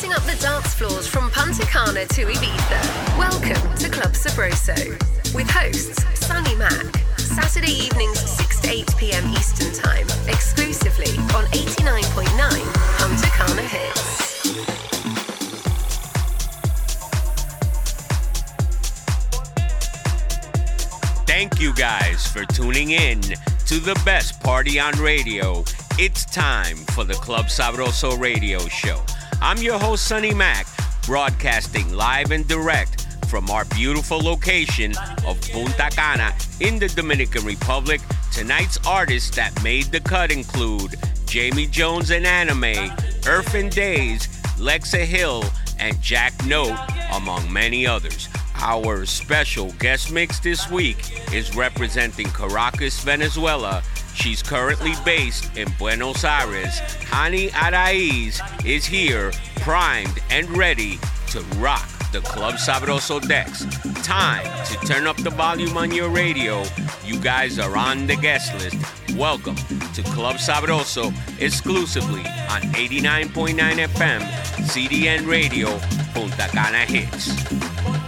lighting up the dance floors from Punta Cana to Ibiza. Welcome to Club Sabroso with hosts Sunny Mac. Saturday evenings 6 to 8 p.m. Eastern Time, exclusively on 89.9 Punta Cana Hits. Thank you guys for tuning in to the best party on radio. It's time for the Club Sabroso radio show. I'm your host, Sunny Mac, broadcasting live and direct from our beautiful location of Punta Cana in the Dominican Republic. Tonight's artists that made the cut include Jamie Jones and Anime, Irfin Days, Lexa Hill, and Jack Note, among many others. Our special guest mix this week is representing Caracas, Venezuela. She's currently based in Buenos Aires. Hani Araiz is here, primed and ready to rock the Club Sabroso decks. Time to turn up the volume on your radio. You guys are on the guest list. Welcome to Club Sabroso exclusively on 89.9 FM, CDN Radio, Punta Cana Hits.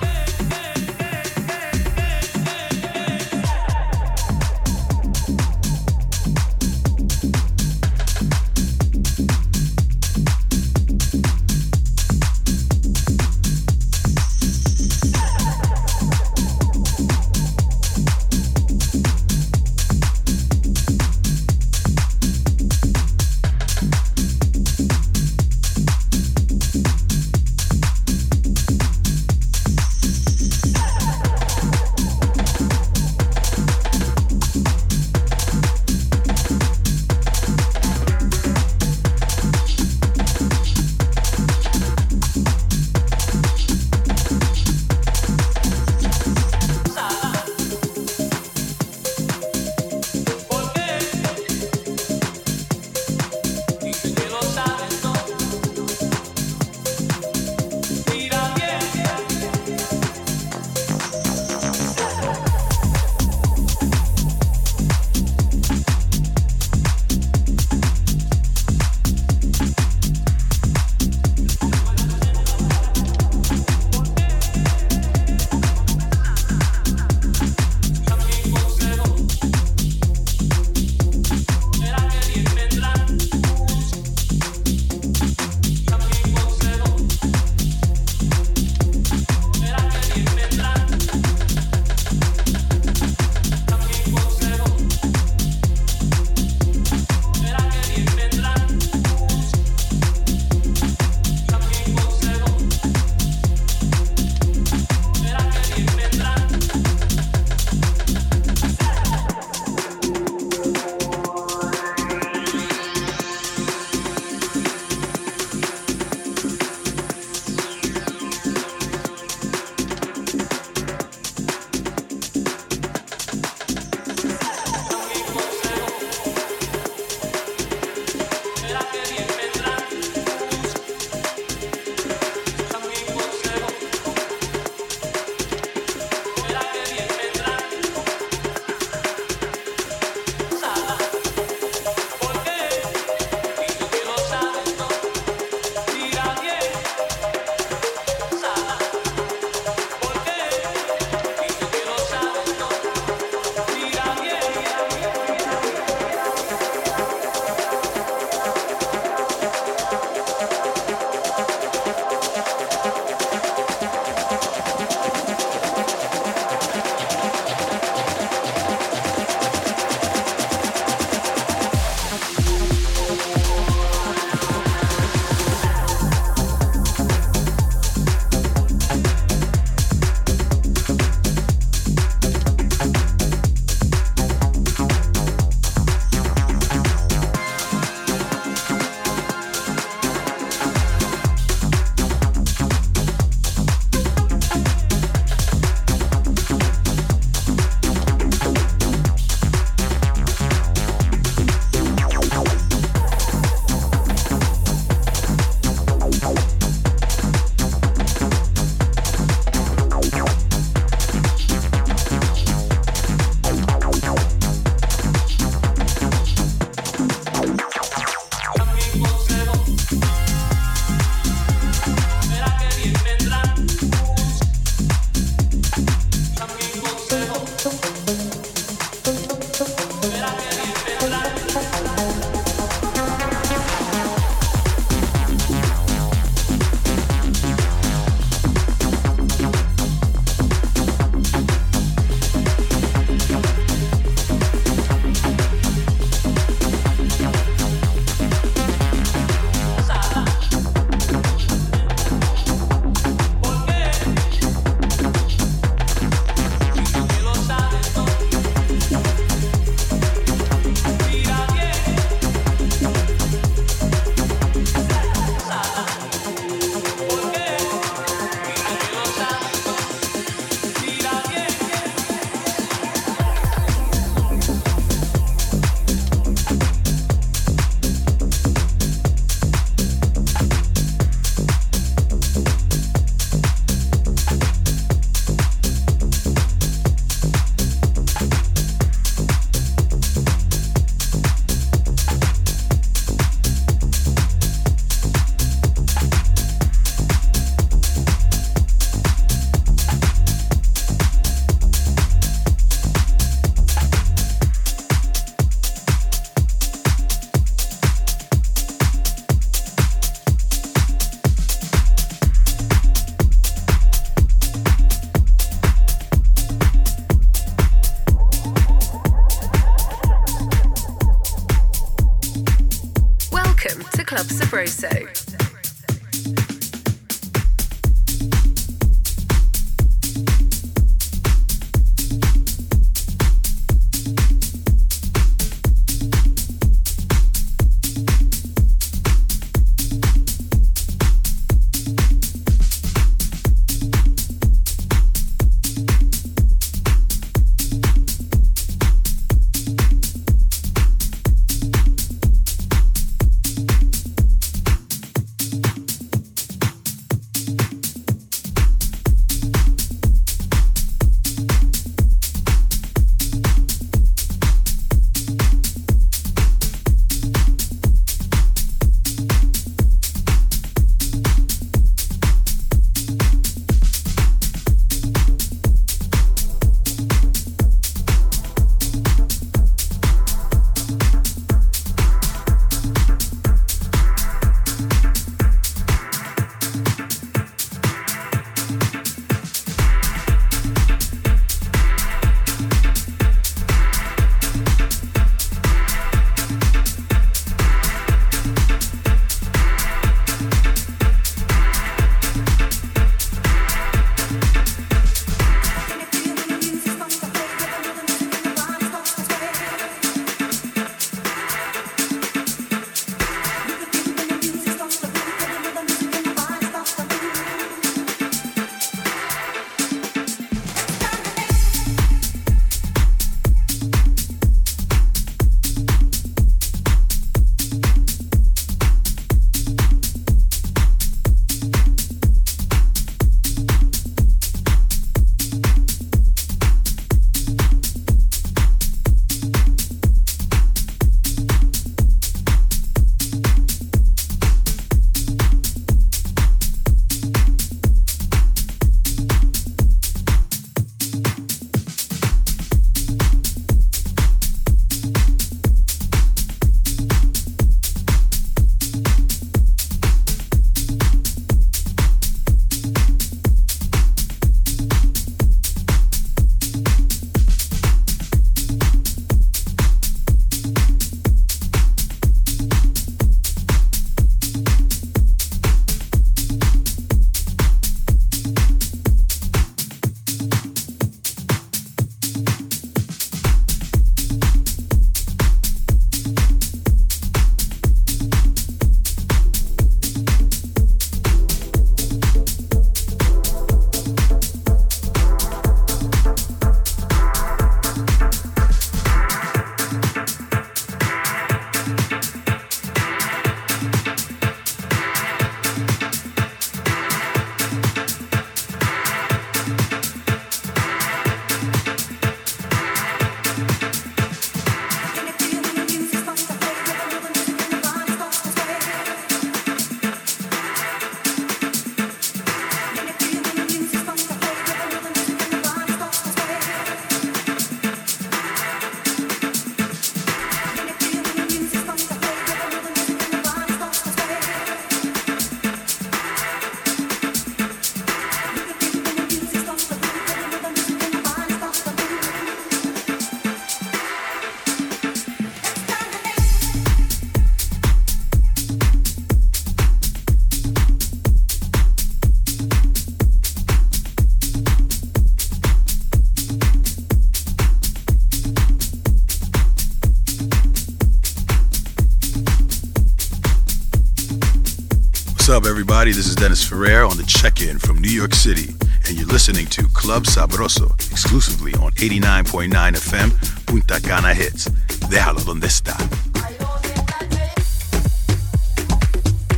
Everybody? This is Dennis Ferrer on the check-in from New York City, and you're listening to Club Sabroso exclusively on 89.9 FM, Punta Cana Hits. Déjalo donde está.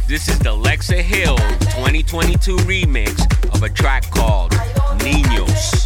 This is the Lexa Hill 2022 remix of a track called Niños.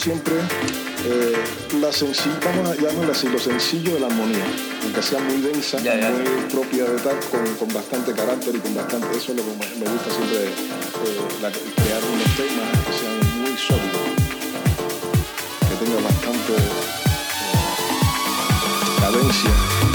Siempre eh, la sencilla, vamos a llamarlo así, lo sencillo de la armonía, aunque sea muy densa, muy propia de tal, con, bastante carácter y con bastante, eso es lo que me, gusta siempre, eh, crear unos temas que sean muy sólidos, que tengan bastante eh, cadencia.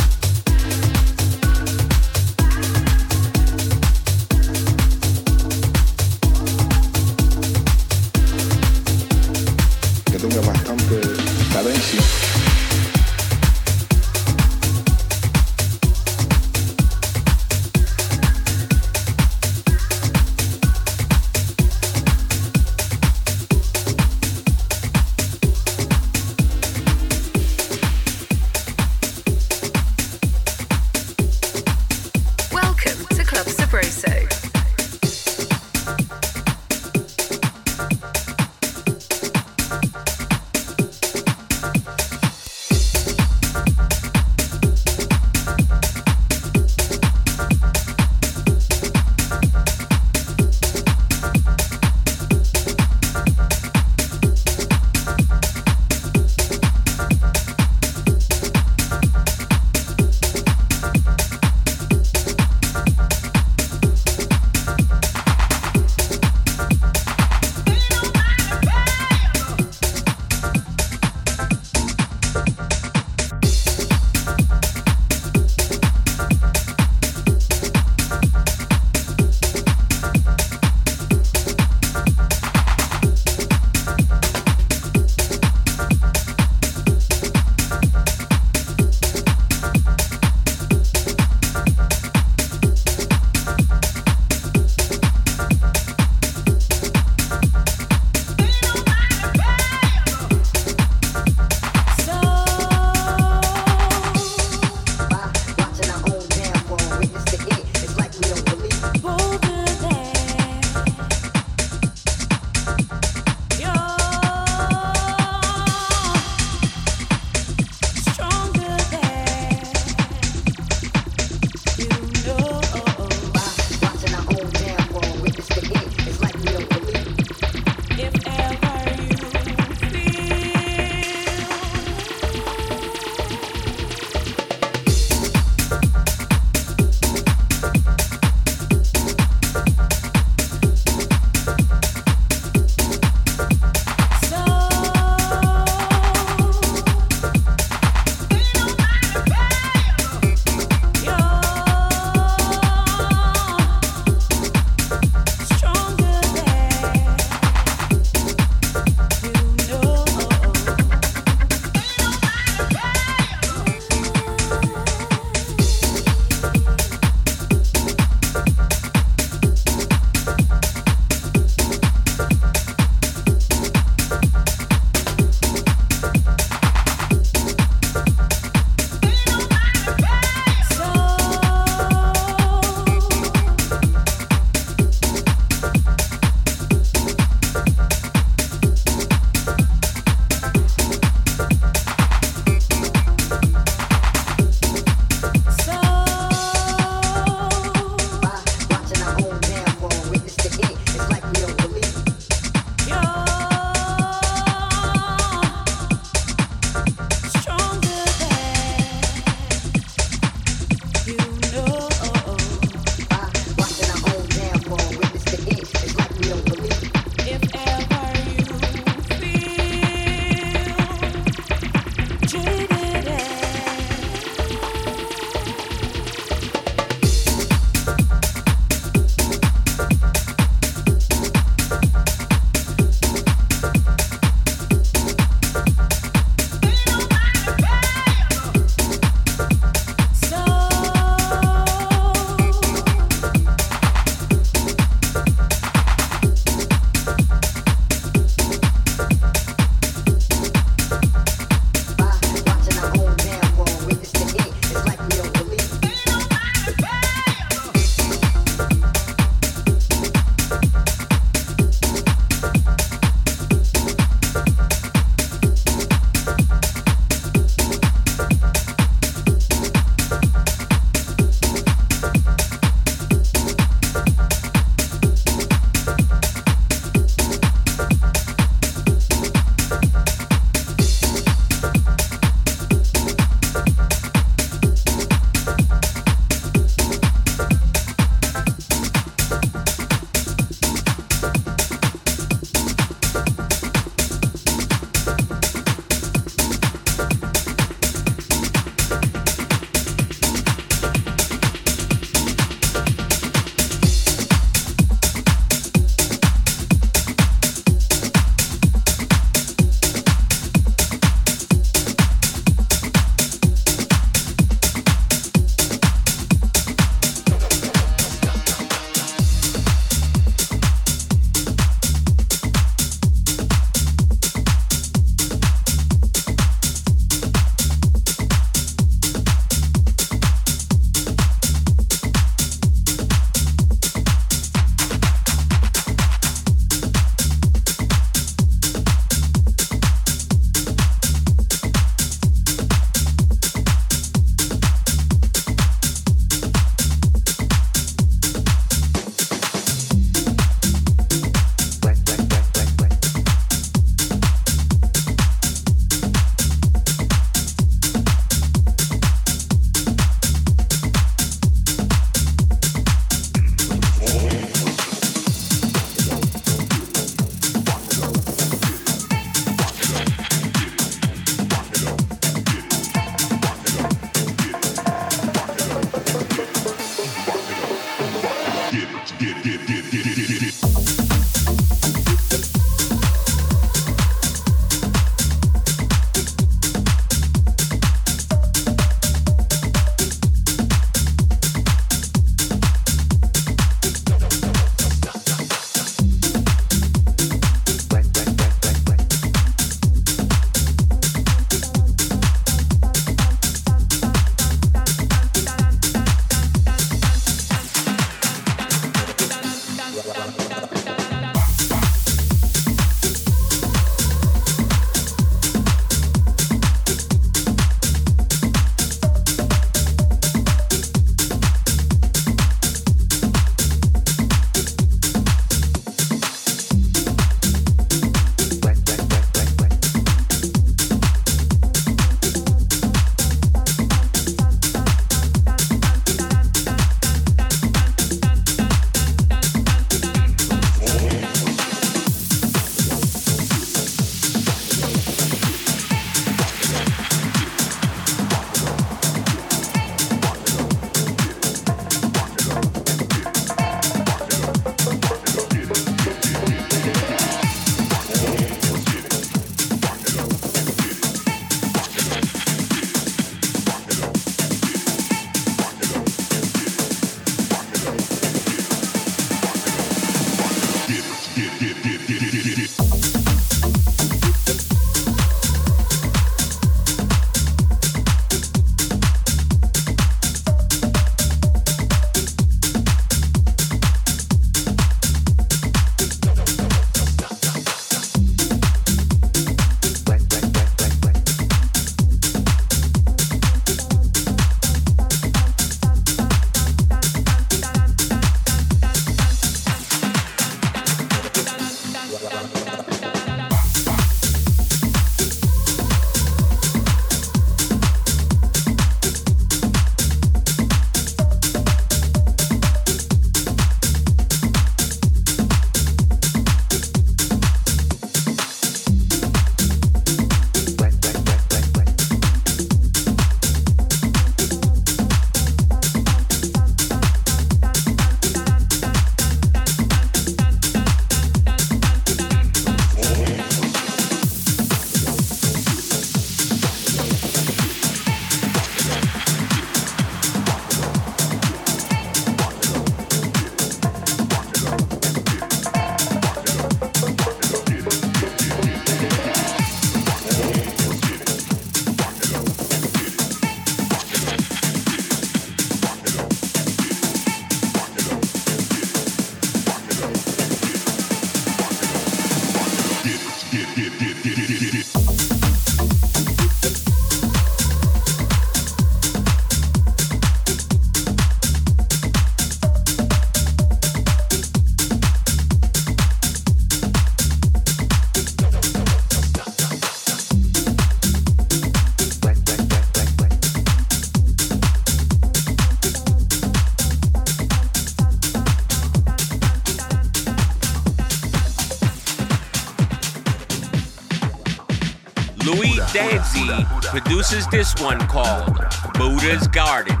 Produces this one called Buddha's Garden.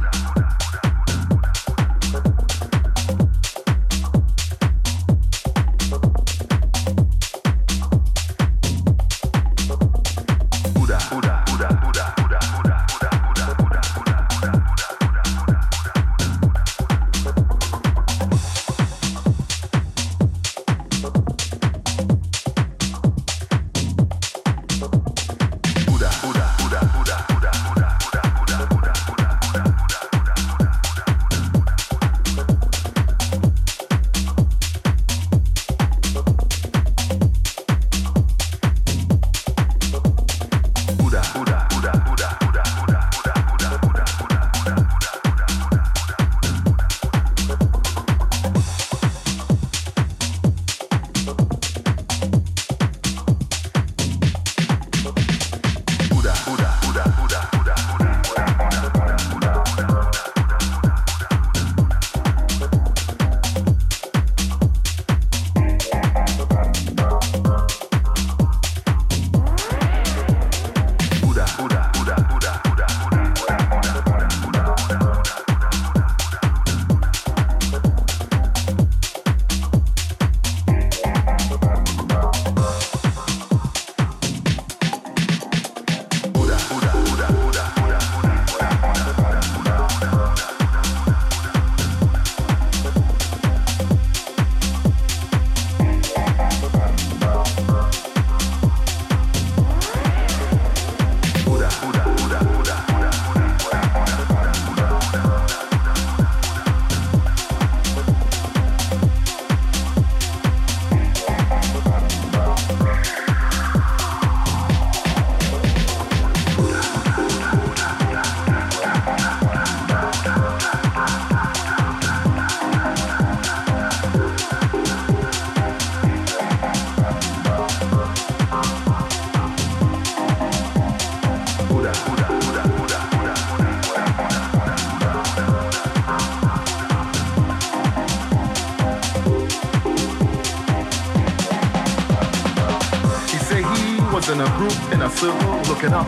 知道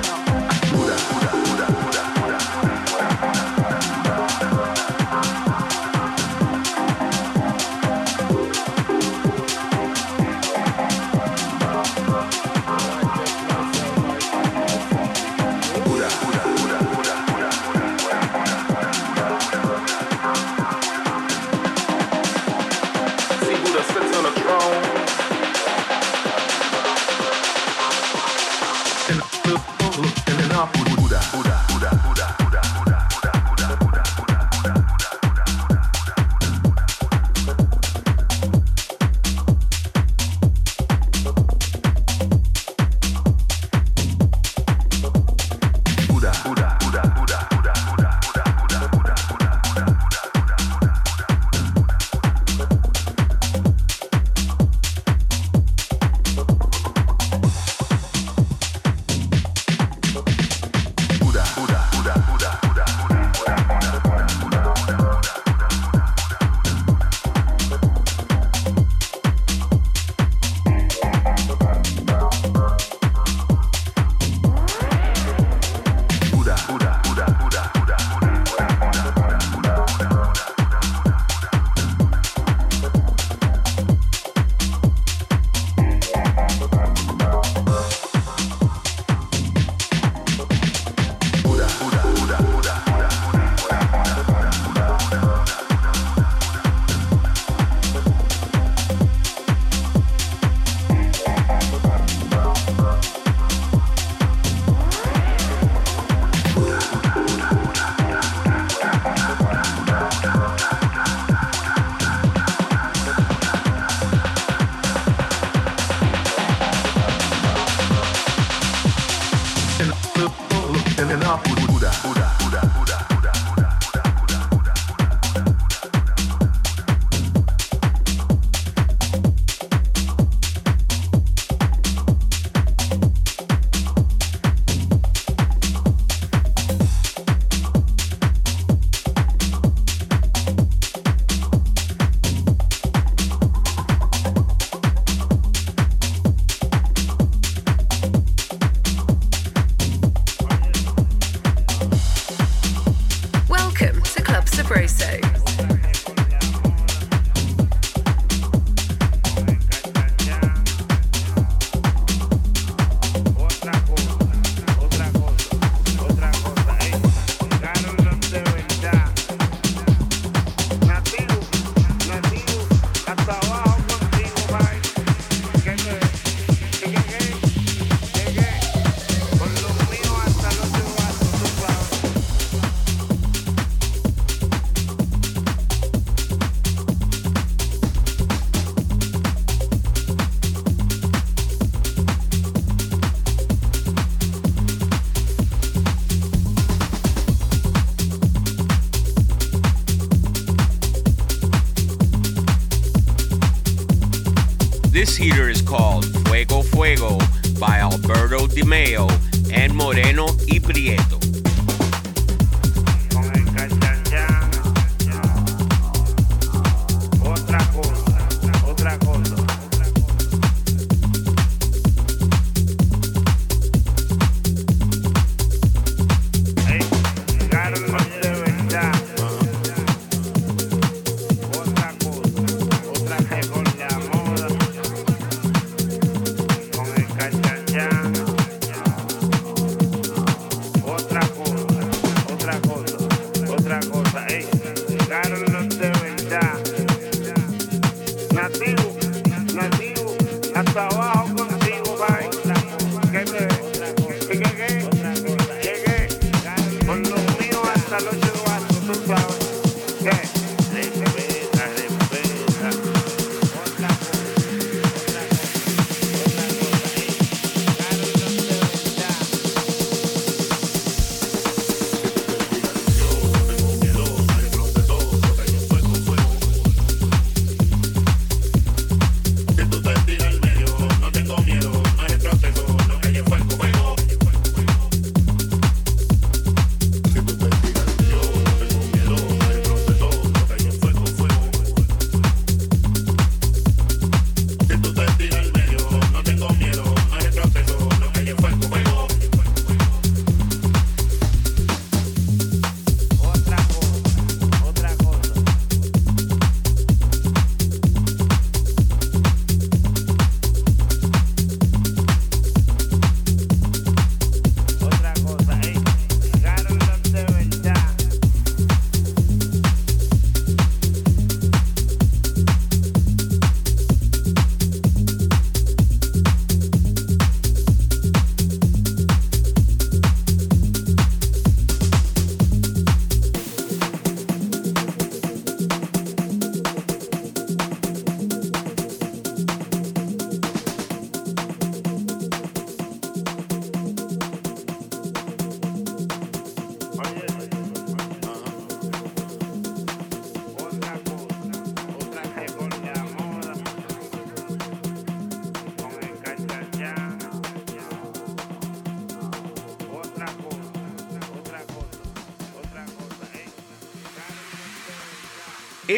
This heater is called Fuego Fuego by Alberto Dimeo and Moreno y Prieto.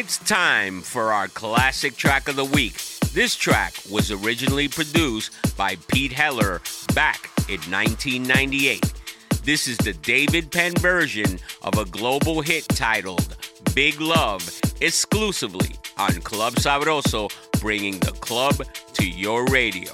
It's time for our classic track of the week. This track was originally produced by Pete Heller back in 1998. This is the David Penn version of a global hit titled Big Love, exclusively on Club Sabroso, bringing the club to your radio.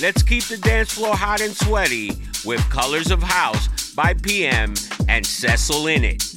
Let's keep the dance floor hot and sweaty with Colors of House by PM and Cecil in it.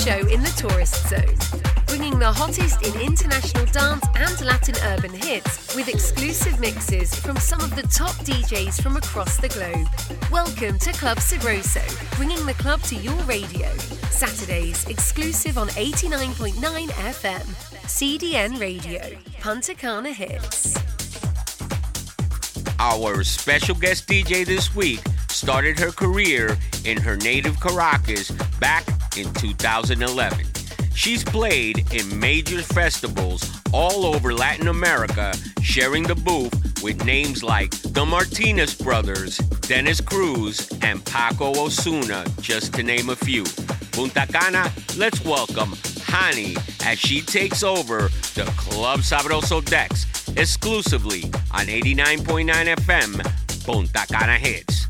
Show in the tourist zone, bringing the hottest in international dance and Latin urban hits with exclusive mixes from some of the top DJs from across the globe. Welcome to Club Sabroso, bringing the club to your radio. Saturdays, exclusive on 89.9 FM. CDN Radio, Punta Cana Hits. Our special guest DJ this week started her career in her native Caracas back in 2011. She's played in major festivals all over Latin America, sharing the booth with names like the Martinez Brothers, Dennis Cruz, and Paco Osuna, just to name a few. Punta Cana, let's welcome Hani as she takes over the Club Sabroso decks exclusively on 89.9 FM Punta Cana Hits.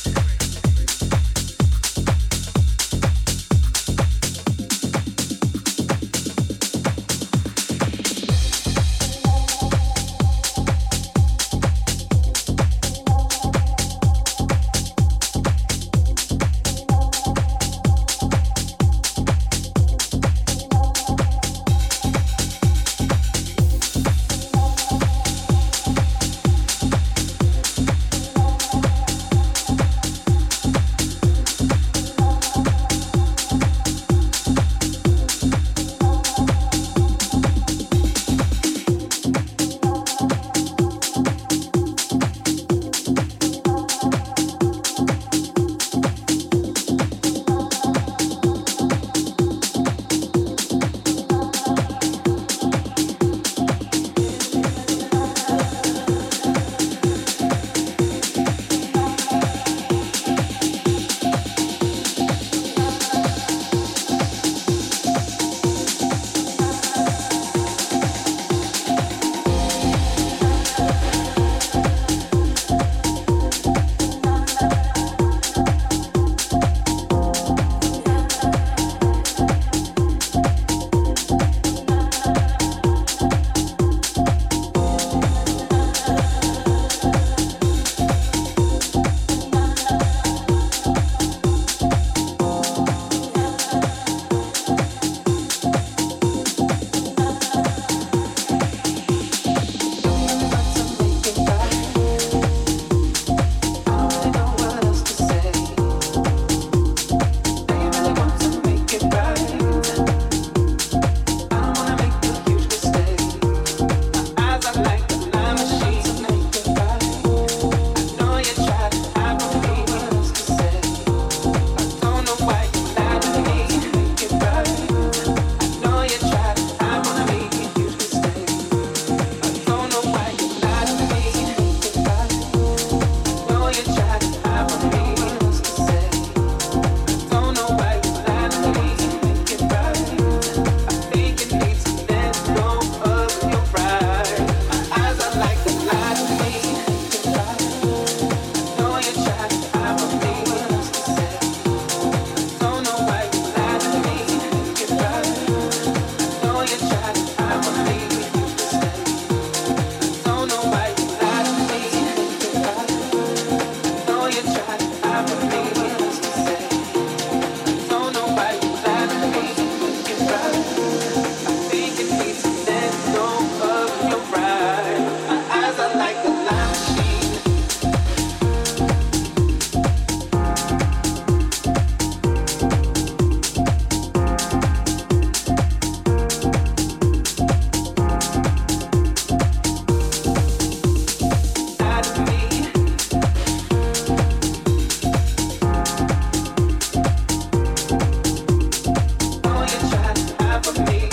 me.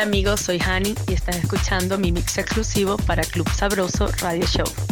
Amigos, soy Hani y estás escuchando mi mix exclusivo para Club Sabroso Radio Show.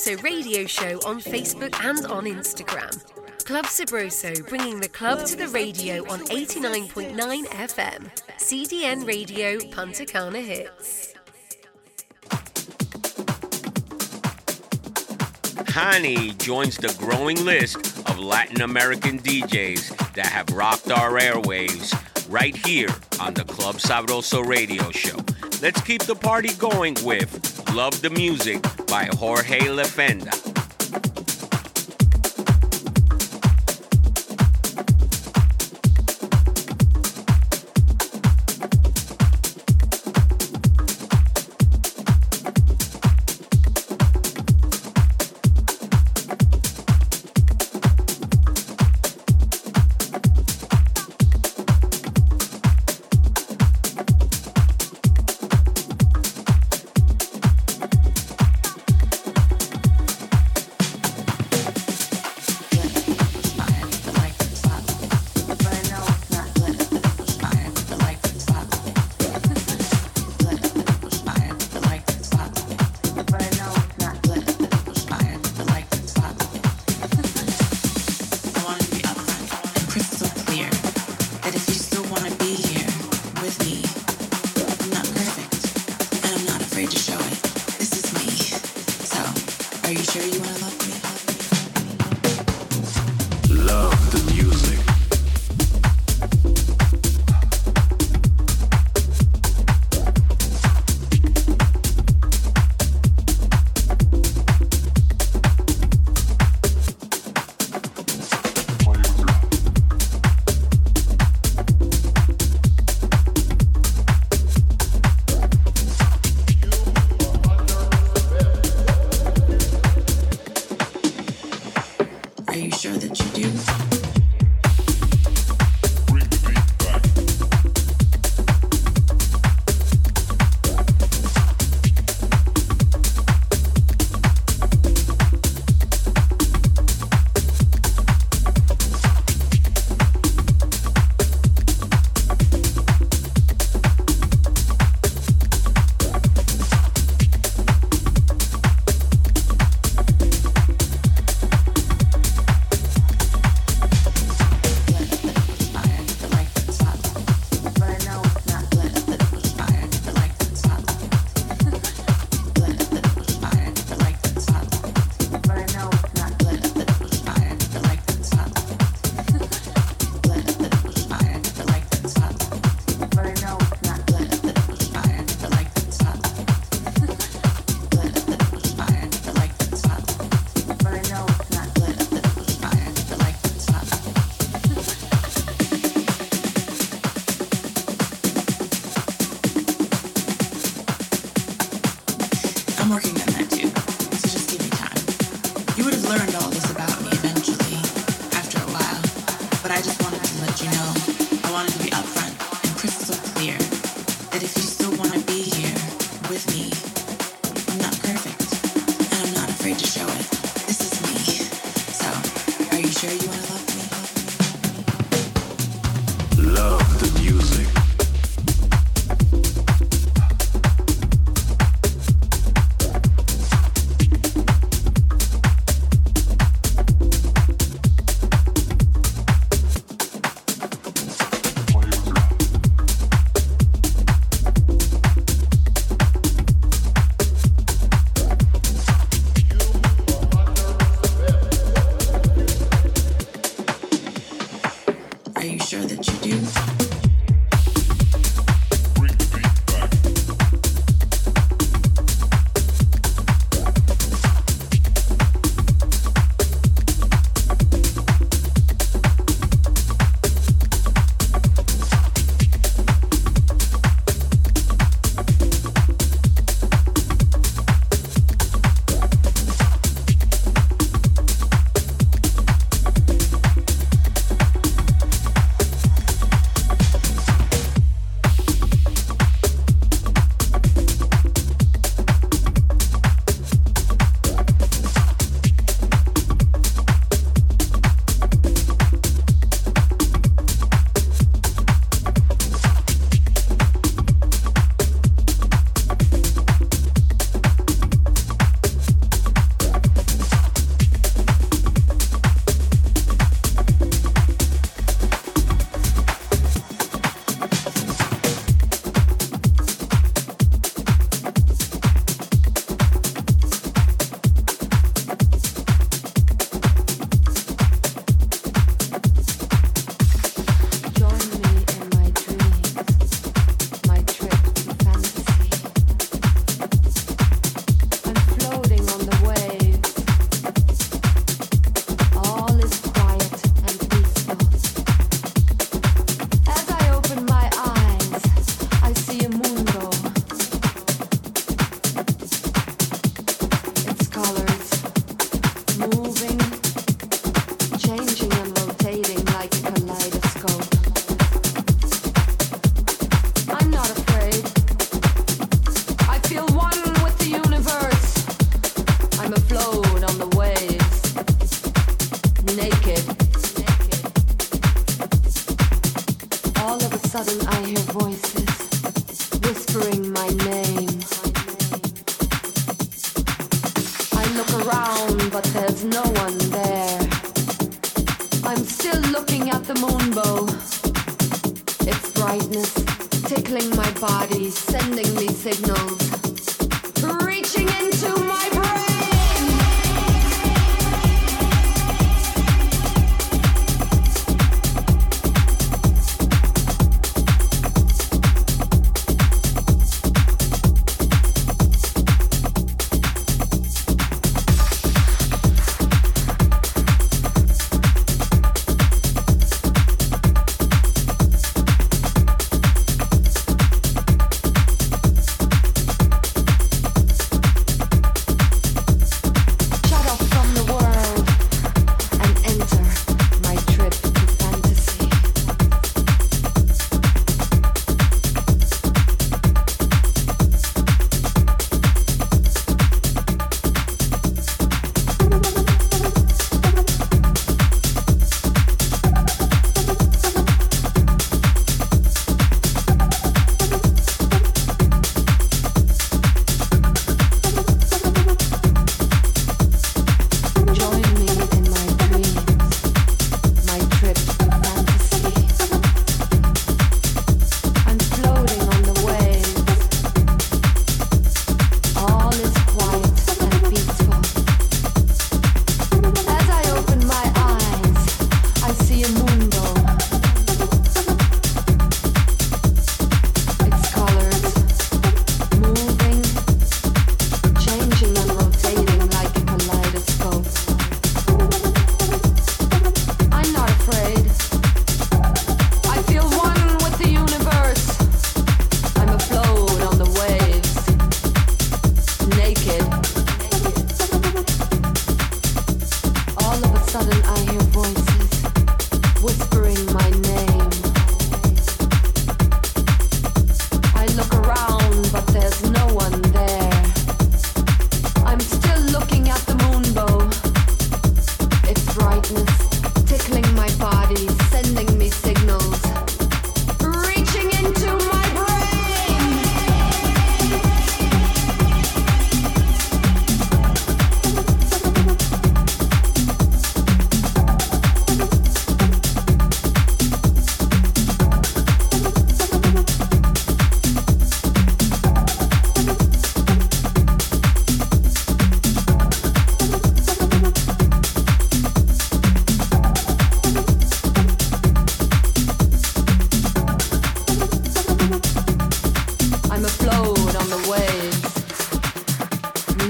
Sabroso Radio Show on Facebook and on Instagram. Club Sabroso, bringing the club to the radio on 89.9 FM. CDN Radio, Punta Cana Hits. Hani joins the growing list of Latin American DJs that have rocked our airwaves right here on the Club Sabroso radio show. Let's keep the party going with Love the Music by Jorge Lefenda.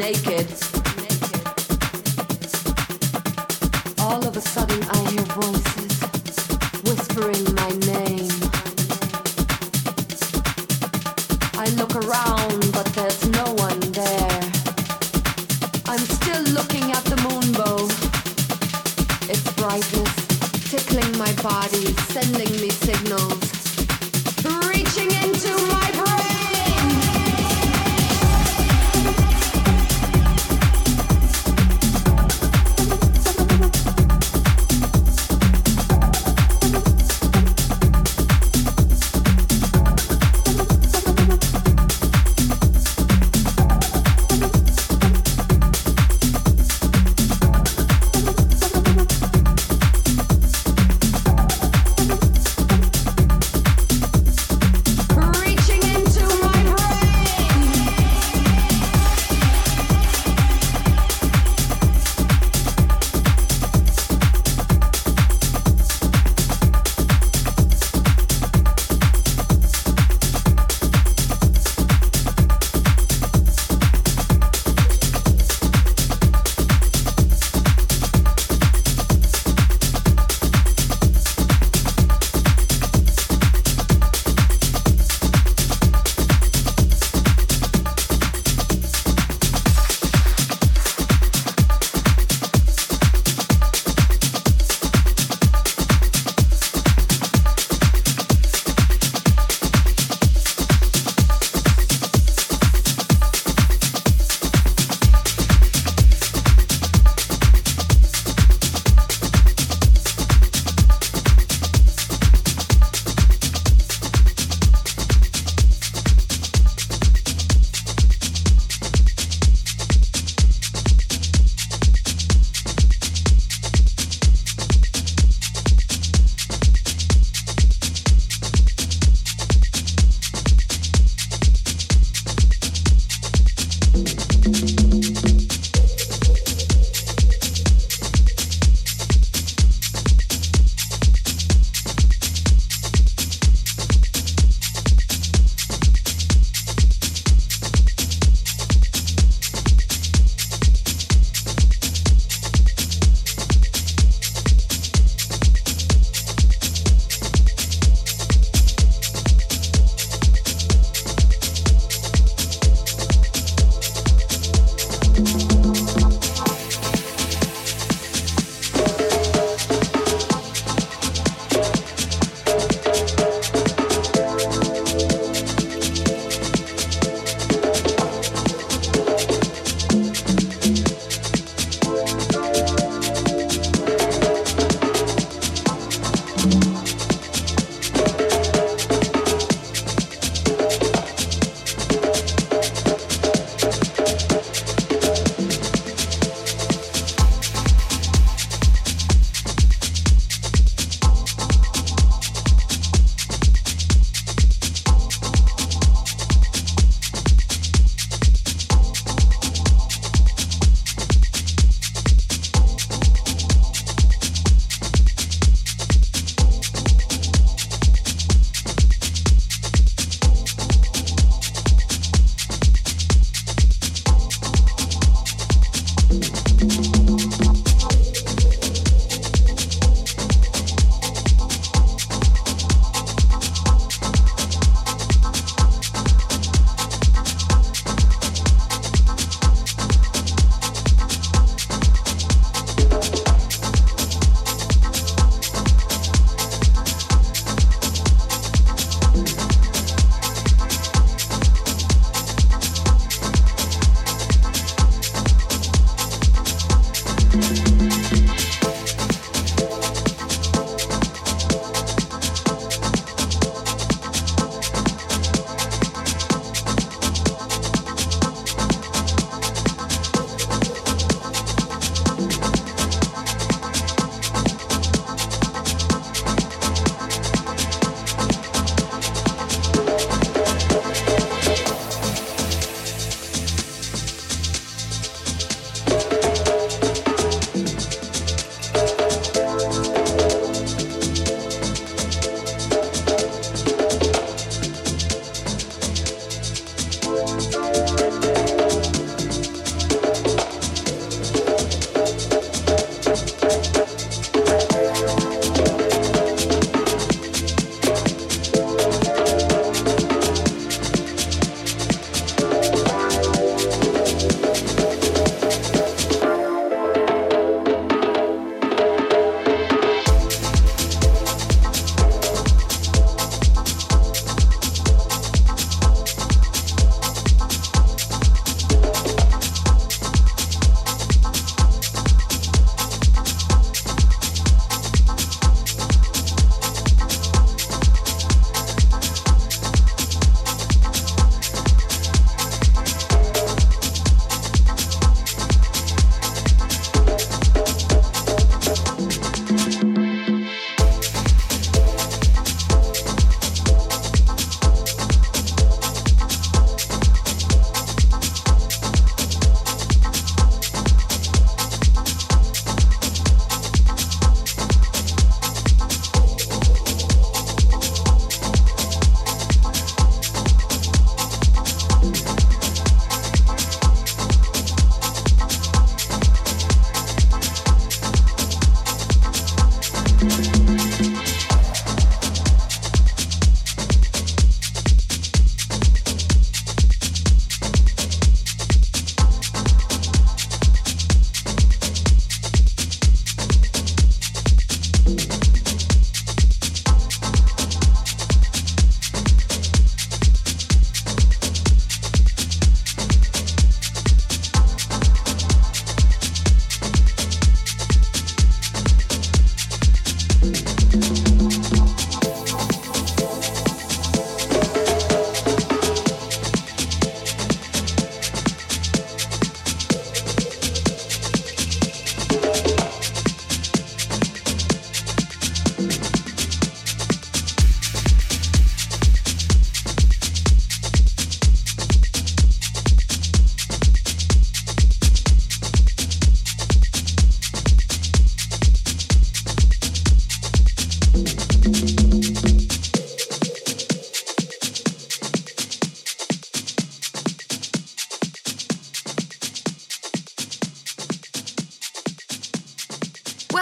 naked. All of a sudden, I hear voices.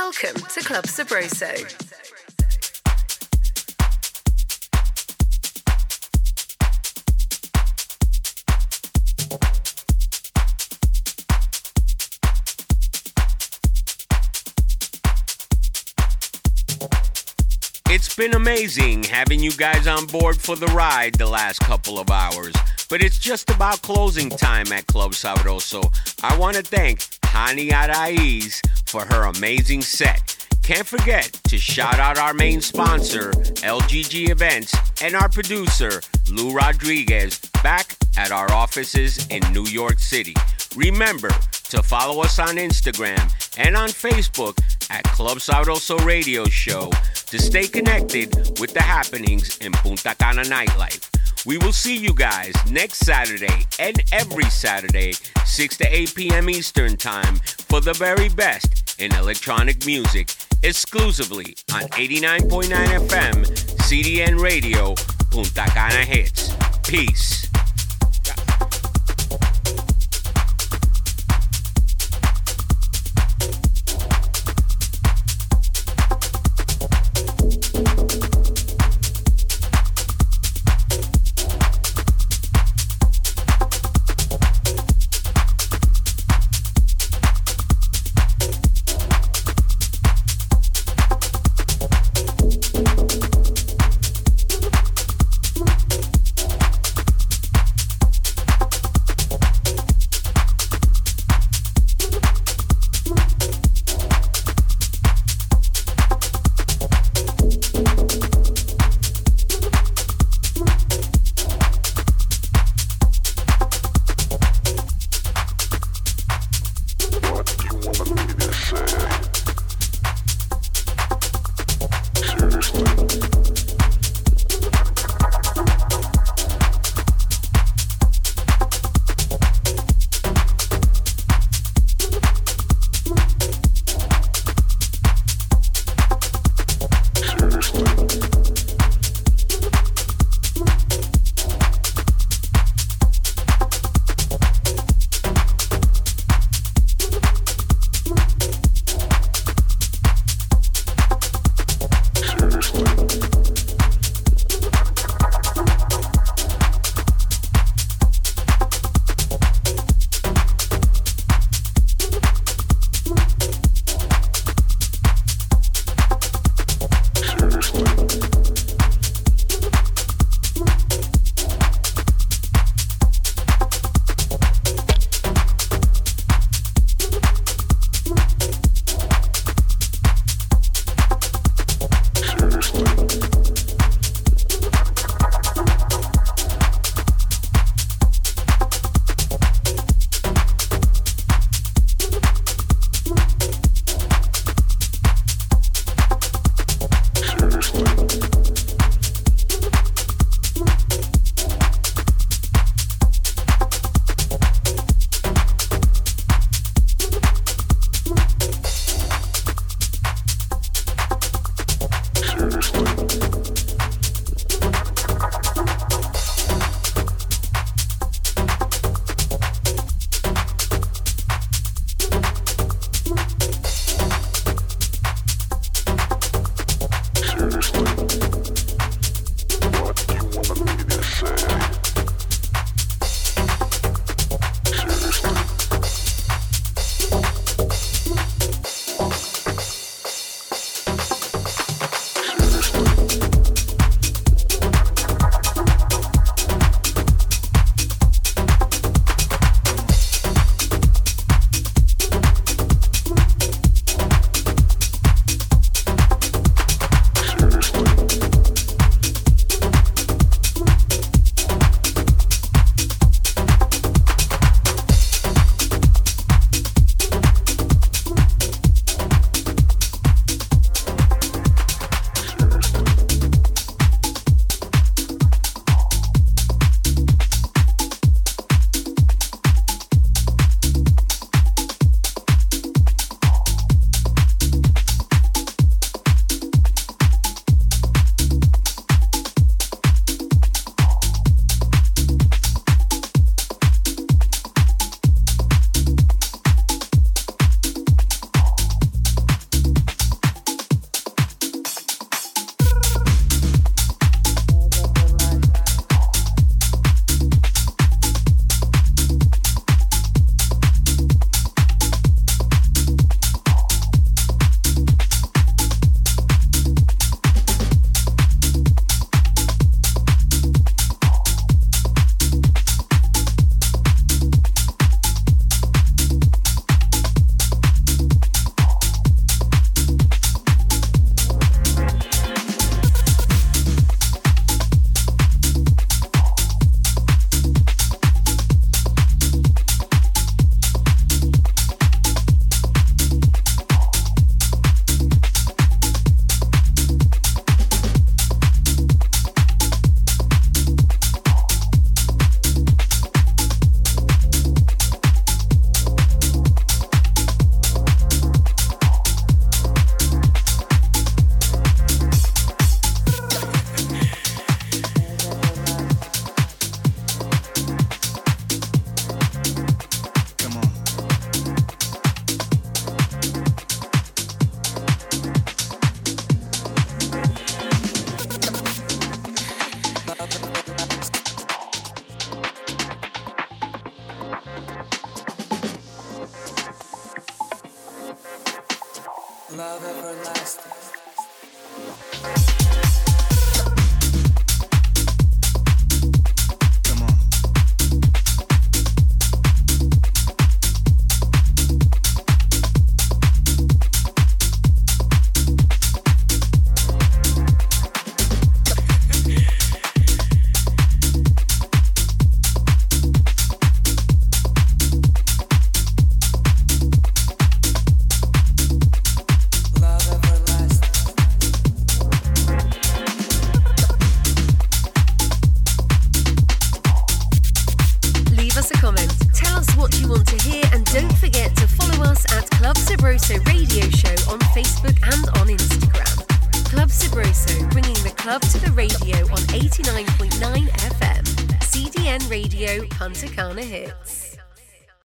Welcome to Club Sabroso. It's been amazing having you guys on board for the ride the last couple of hours, but it's just about closing time at Club Sabroso. I want to thank Hani Araiz for her amazing set. Can't forget to shout out our main sponsor, LGG Events, and our producer, Lou Rodriguez, back at our offices in New York City. Remember to follow us on Instagram and on Facebook at Club Sabroso Radio Show to stay connected with the happenings in Punta Cana nightlife. We will see you guys next Saturday and every Saturday, 6 to 8 p.m. Eastern Time, for the very best in electronic music, exclusively on 89.9 FM, CDN Radio, Punta Cana Hits. Peace.